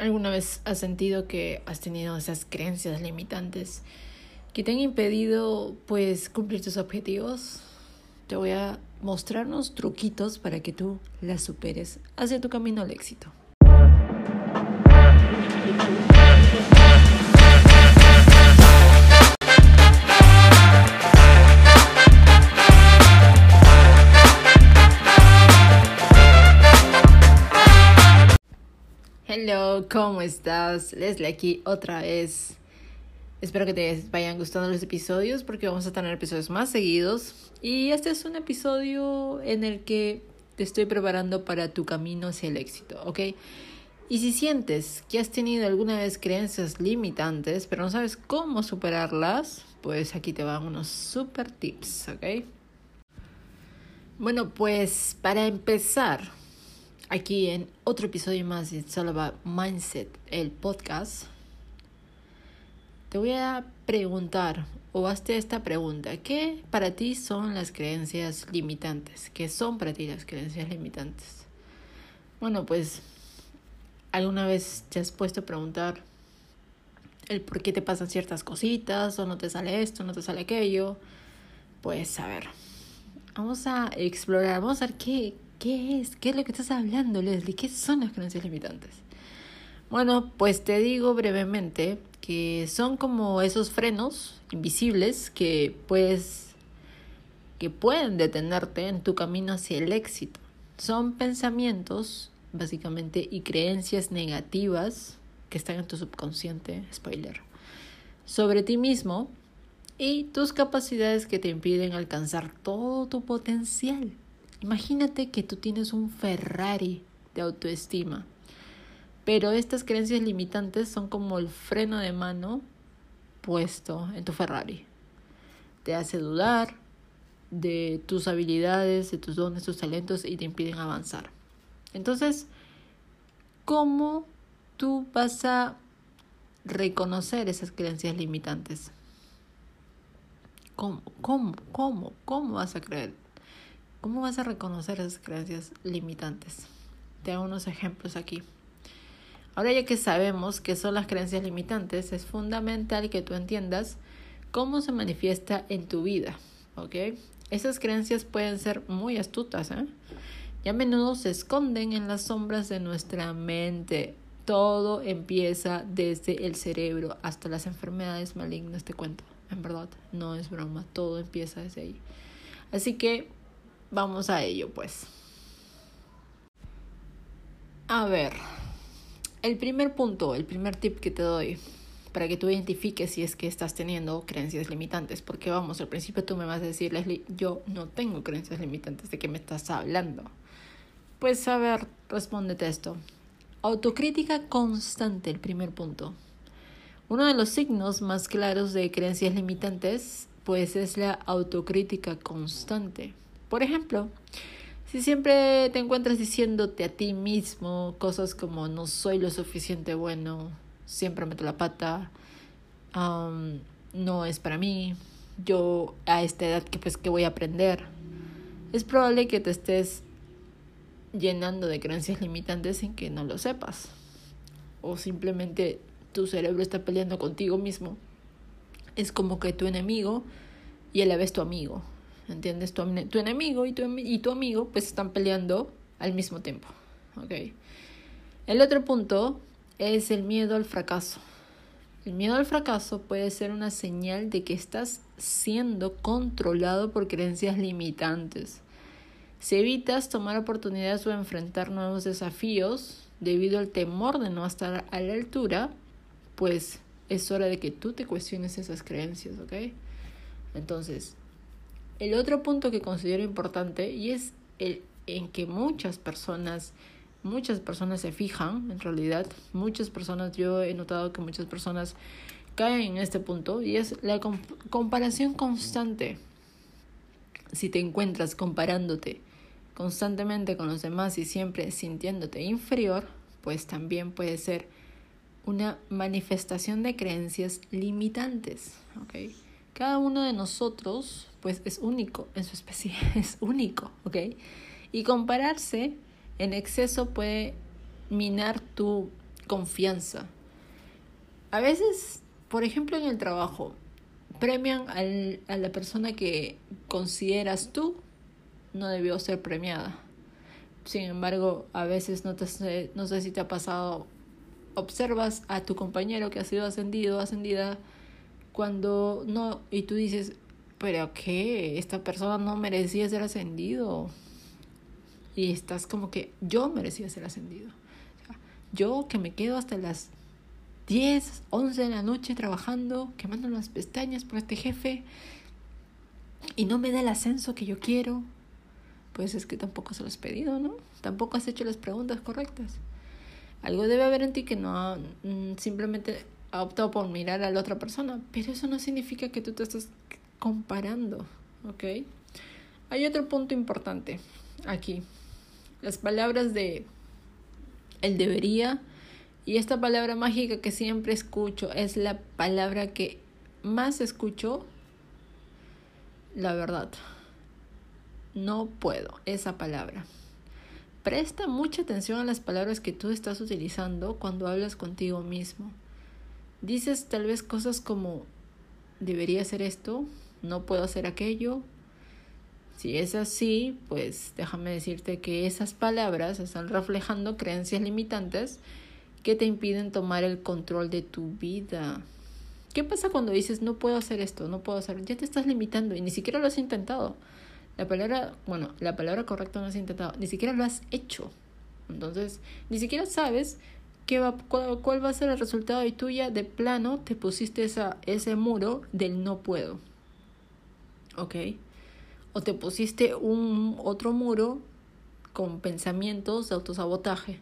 ¿Alguna vez has sentido que has tenido esas creencias limitantes que te han impedido pues cumplir tus objetivos? Te voy a mostrar unos truquitos para que tú las superes hacia tu camino al éxito. Hello, ¿cómo estás? Leslie aquí otra vez. Espero que te vayan gustando los episodios porque vamos a tener episodios más seguidos. Y este es un episodio en el que te estoy preparando para tu camino hacia el éxito, ¿ok? Y si sientes que has tenido alguna vez creencias limitantes, pero no sabes cómo superarlas, pues aquí te van unos super tips, ¿ok? Bueno, pues para empezar, aquí en otro episodio más de It's About Mindset, el podcast, te voy a preguntar o hazte esta pregunta. ¿Qué para ti son las creencias limitantes? ¿Qué son para ti las creencias limitantes? Bueno, pues alguna vez te has puesto a preguntar el por qué te pasan ciertas cositas o no te sale esto, no te sale aquello. Pues a ver, vamos a explorar, vamos a ver qué, ¿Qué es? ¿Qué es lo que estás hablando, Leslie? ¿Qué son las creencias limitantes? Bueno, pues te digo brevemente que son como esos frenos invisibles que pues que pueden detenerte en tu camino hacia el éxito. Son pensamientos, básicamente, y creencias negativas que están en tu subconsciente, spoiler, sobre ti mismo y tus capacidades que te impiden alcanzar todo tu potencial. Imagínate que tú tienes un Ferrari de autoestima, pero estas creencias limitantes son como el freno de mano puesto en tu Ferrari. Te hace dudar de tus habilidades, de tus dones, tus talentos y te impiden avanzar. Entonces, ¿cómo tú vas a reconocer esas creencias limitantes? ¿Cómo? ¿Cómo? ¿Cómo? ¿Cómo vas a creer? ¿Cómo vas a reconocer esas creencias limitantes? Te hago unos ejemplos aquí. Ahora ya que sabemos qué son las creencias limitantes, es fundamental que tú entiendas cómo se manifiesta en tu vida, ¿ok? Esas creencias pueden ser muy astutas, ¿eh? Y a menudo se esconden en las sombras de nuestra mente. Todo empieza desde el cerebro hasta las enfermedades malignas, te cuento. En verdad, no es broma, todo empieza desde ahí. Así que Vamos a ello, pues. A ver, el primer punto, el primer tip que te doy para que tú identifiques si es que estás teniendo creencias limitantes, porque vamos, al principio tú me vas a decir, Leslie, yo no tengo creencias limitantes, ¿de qué me estás hablando? Pues a ver, respóndete esto. Autocrítica constante, el primer punto. Uno de los signos más claros de creencias limitantes, pues es la autocrítica constante. Por ejemplo, si siempre te encuentras diciéndote a ti mismo cosas como no soy lo suficiente bueno, siempre meto la pata, no es para mí, yo a esta edad que pues que voy a aprender, es probable que te estés llenando de creencias limitantes sin que no lo sepas. O simplemente tu cerebro está peleando contigo mismo. Es como que tu enemigo y a la vez tu amigo. ¿Entiendes? Tu, enemigo y tu, y tu amigo pues están peleando al mismo tiempo, ¿ok? El otro punto es el miedo al fracaso. El miedo al fracaso puede ser una señal de que estás siendo controlado por creencias limitantes. Si evitas tomar oportunidades o enfrentar nuevos desafíos debido al temor de no estar a la altura, pues es hora de que tú te cuestiones esas creencias, ¿ok? Entonces, el otro punto que considero importante y es el en que muchas personas muchas personas se fijan, en realidad, muchas personas, yo he notado que muchas personas caen en este punto y es la comparación constante. Si te encuentras comparándote constantemente con los demás y siempre sintiéndote inferior, pues también puede ser una manifestación de creencias limitantes, ¿ok? Cada uno de nosotros, pues, es único en su especie, es único, ¿ok? Y compararse en exceso puede minar tu confianza. A veces, por ejemplo, en el trabajo, premian al, a la persona que consideras tú no debió ser premiada. Sin embargo, a veces no, te, no sé si te ha pasado, observas a tu compañero que ha sido ascendido, ascendida, cuando no, y tú dices, pero qué, esta persona no merecía ser ascendido. Y estás como que yo merecía ser ascendido. yo que me quedo hasta las 10, 11 de la noche trabajando, quemando las pestañas por este jefe y no me da el ascenso que yo quiero, pues es que tampoco se lo has pedido, ¿no? Tampoco has hecho las preguntas correctas. Algo debe haber en ti que no mm, simplemente optado por mirar a la otra persona, pero eso no significa que tú te estás comparando, ¿ok? Hay otro punto importante aquí. Las palabras de el debería y esta palabra mágica que siempre escucho es la palabra que más escucho, la verdad. No puedo, esa palabra. Presta mucha atención a las palabras que tú estás utilizando cuando hablas contigo mismo. Dices tal vez cosas como debería hacer esto, no puedo hacer aquello. Si es así, pues déjame decirte que esas palabras están reflejando creencias limitantes que te impiden tomar el control de tu vida. ¿Qué pasa cuando dices no puedo hacer esto, no puedo hacer? Ya te estás limitando y ni siquiera lo has intentado. La palabra, bueno, la palabra correcta no has intentado, ni siquiera lo has hecho. Entonces, ni siquiera sabes qué va, cuál, va a ser el resultado y tú de plano te pusiste esa, ese muro del no puedo. ¿Ok? O te pusiste un otro muro con pensamientos de autosabotaje.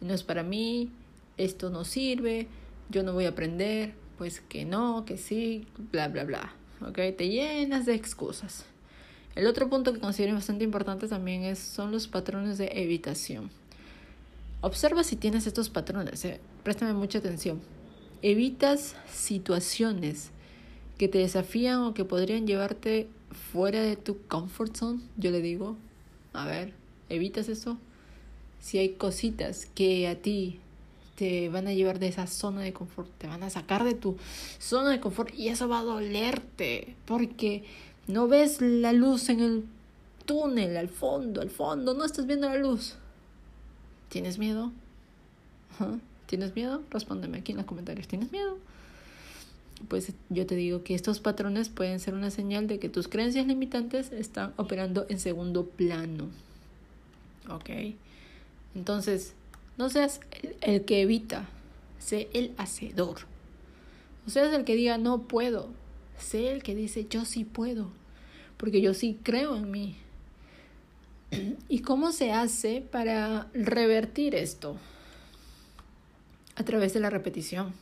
No es para mí, esto no sirve, yo no voy a aprender, pues que no, que sí, bla, bla, bla. ¿Ok? Te llenas de excusas. El otro punto que considero bastante importante también es, son los patrones de evitación. Observa si tienes estos patrones, eh. préstame mucha atención. Evitas situaciones que te desafían o que podrían llevarte fuera de tu comfort zone. Yo le digo, a ver, evitas eso. Si hay cositas que a ti te van a llevar de esa zona de confort, te van a sacar de tu zona de confort y eso va a dolerte porque no ves la luz en el túnel, al fondo, al fondo, no estás viendo la luz. ¿Tienes miedo? ¿Tienes miedo? Respóndeme aquí en los comentarios. ¿Tienes miedo? Pues yo te digo que estos patrones pueden ser una señal de que tus creencias limitantes están operando en segundo plano. ¿Ok? Entonces, no seas el, que evita, sé el hacedor. O seas el que diga no puedo, sé el que dice yo sí puedo, porque yo sí creo en mí. ¿Y cómo se hace para revertir esto? A través de la repetición.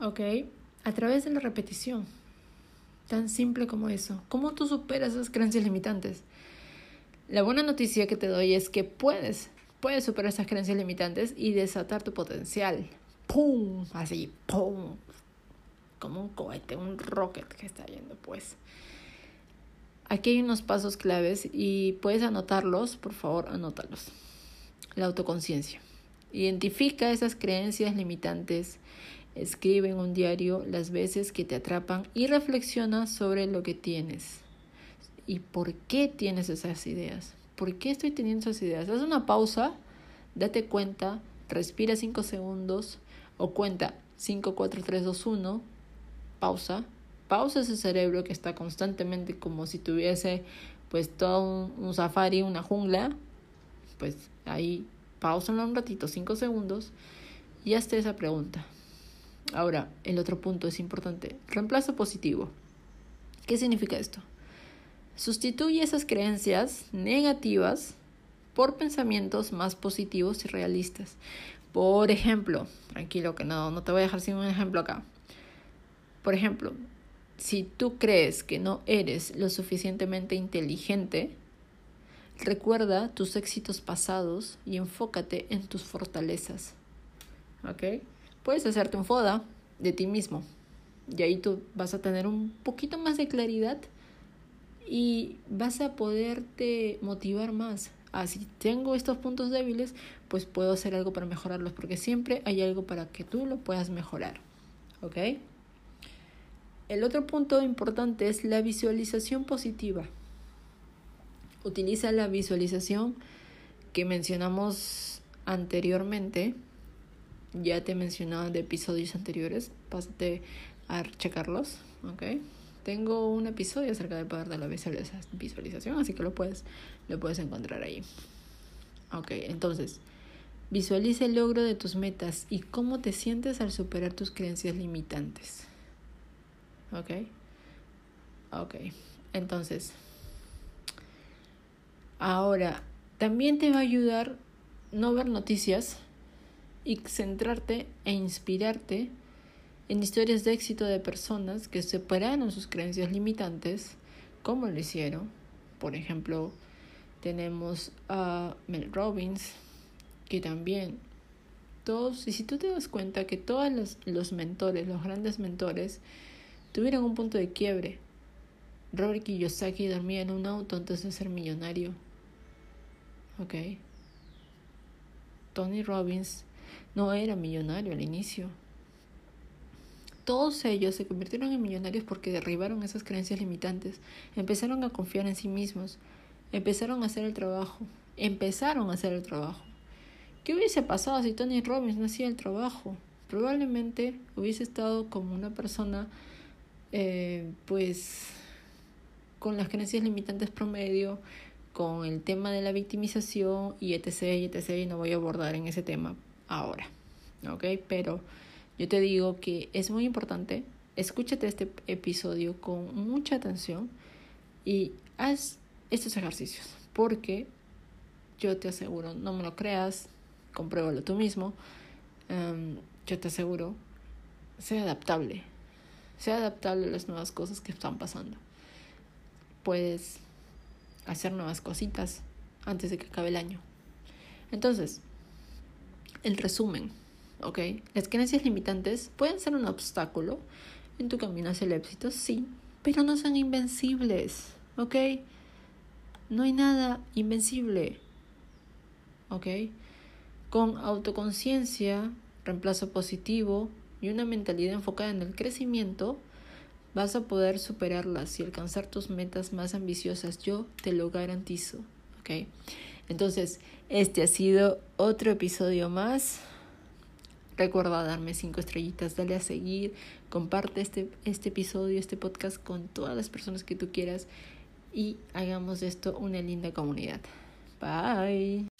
¿Ok? A través de la repetición. Tan simple como eso. ¿Cómo tú superas esas creencias limitantes? La buena noticia que te doy es que puedes puedes superar esas creencias limitantes y desatar tu potencial. ¡Pum! Así, ¡pum! Como un cohete, un rocket que está yendo, pues. Aquí hay unos pasos claves y puedes anotarlos, por favor, anótalos. La autoconciencia. Identifica esas creencias limitantes. Escribe en un diario las veces que te atrapan y reflexiona sobre lo que tienes y por qué tienes esas ideas. ¿por qué estoy teniendo esas ideas? Haz una pausa, date cuenta, respira 5 segundos o cuenta 5, 4, 3, 2, 1, pausa, pausa ese cerebro que está constantemente como si tuviese pues todo un, safari, una jungla, pues ahí pausa un ratito, 5 segundos y hazte esa pregunta. Ahora, el otro punto es importante, reemplazo positivo. ¿Qué significa esto? Sustituye esas creencias negativas por pensamientos más positivos y realistas. Por ejemplo, tranquilo que no, no te voy a dejar sin un ejemplo acá. Por ejemplo, si tú crees que no eres lo suficientemente inteligente, recuerda tus éxitos pasados y enfócate en tus fortalezas. ¿Ok? Puedes hacerte un foda de ti mismo y ahí tú vas a tener un poquito más de claridad y vas a poderte motivar más ah, si tengo estos puntos débiles, pues puedo hacer algo para mejorarlos, porque siempre hay algo para que tú lo puedas mejorar. ¿Ok? El otro punto importante es la visualización positiva. Utiliza la visualización que mencionamos anteriormente. Ya te he mencionado de episodios anteriores. Pásate a checarlos. ¿Ok? Tengo un episodio acerca del poder de la visualización, así que lo puedes, lo puedes encontrar ahí. Ok, entonces, visualiza el logro de tus metas y cómo te sientes al superar tus creencias limitantes. Ok, ok, entonces, ahora, también te va a ayudar no ver noticias y centrarte e inspirarte en historias de éxito de personas que superaron sus creencias limitantes, como lo hicieron. Por ejemplo, tenemos a Mel Robbins, que también todos, y si tú te das cuenta que todos los mentores, los grandes mentores, tuvieron un punto de quiebre. Robert Kiyosaki dormía en un auto antes de ser millonario. Ok. Tony Robbins no era millonario al inicio. Todos ellos se convirtieron en millonarios porque derribaron esas creencias limitantes, empezaron a confiar en sí mismos, empezaron a hacer el trabajo, empezaron a hacer el trabajo. ¿Qué hubiese pasado si Tony Robbins no hacía el trabajo? Probablemente hubiese estado como una persona, eh, pues, con las creencias limitantes promedio, con el tema de la victimización y etc, y etc, y no voy a abordar en ese tema ahora, ¿ok? Pero yo te digo que es muy importante, escúchate este episodio con mucha atención y haz estos ejercicios, porque yo te aseguro, no me lo creas, compruébalo tú mismo, em, yo te aseguro, sea adaptable, sea adaptable a las nuevas cosas que están pasando. Puedes hacer nuevas cositas antes de que acabe el año. Entonces, el resumen ¿ok? Las creencias limitantes pueden ser un obstáculo en tu camino hacia el éxito, sí, pero no son invencibles, ¿ok? No hay nada invencible, ¿ok? Con autoconciencia, reemplazo positivo y una mentalidad enfocada en el crecimiento, vas a poder superarlas y alcanzar tus metas más ambiciosas. Yo te lo garantizo, ¿ok? Entonces, este ha sido otro episodio más. Recuerda darme cinco estrellitas, dale a seguir, comparte este, este episodio, este podcast con todas las personas que tú quieras y hagamos de esto una linda comunidad. Bye.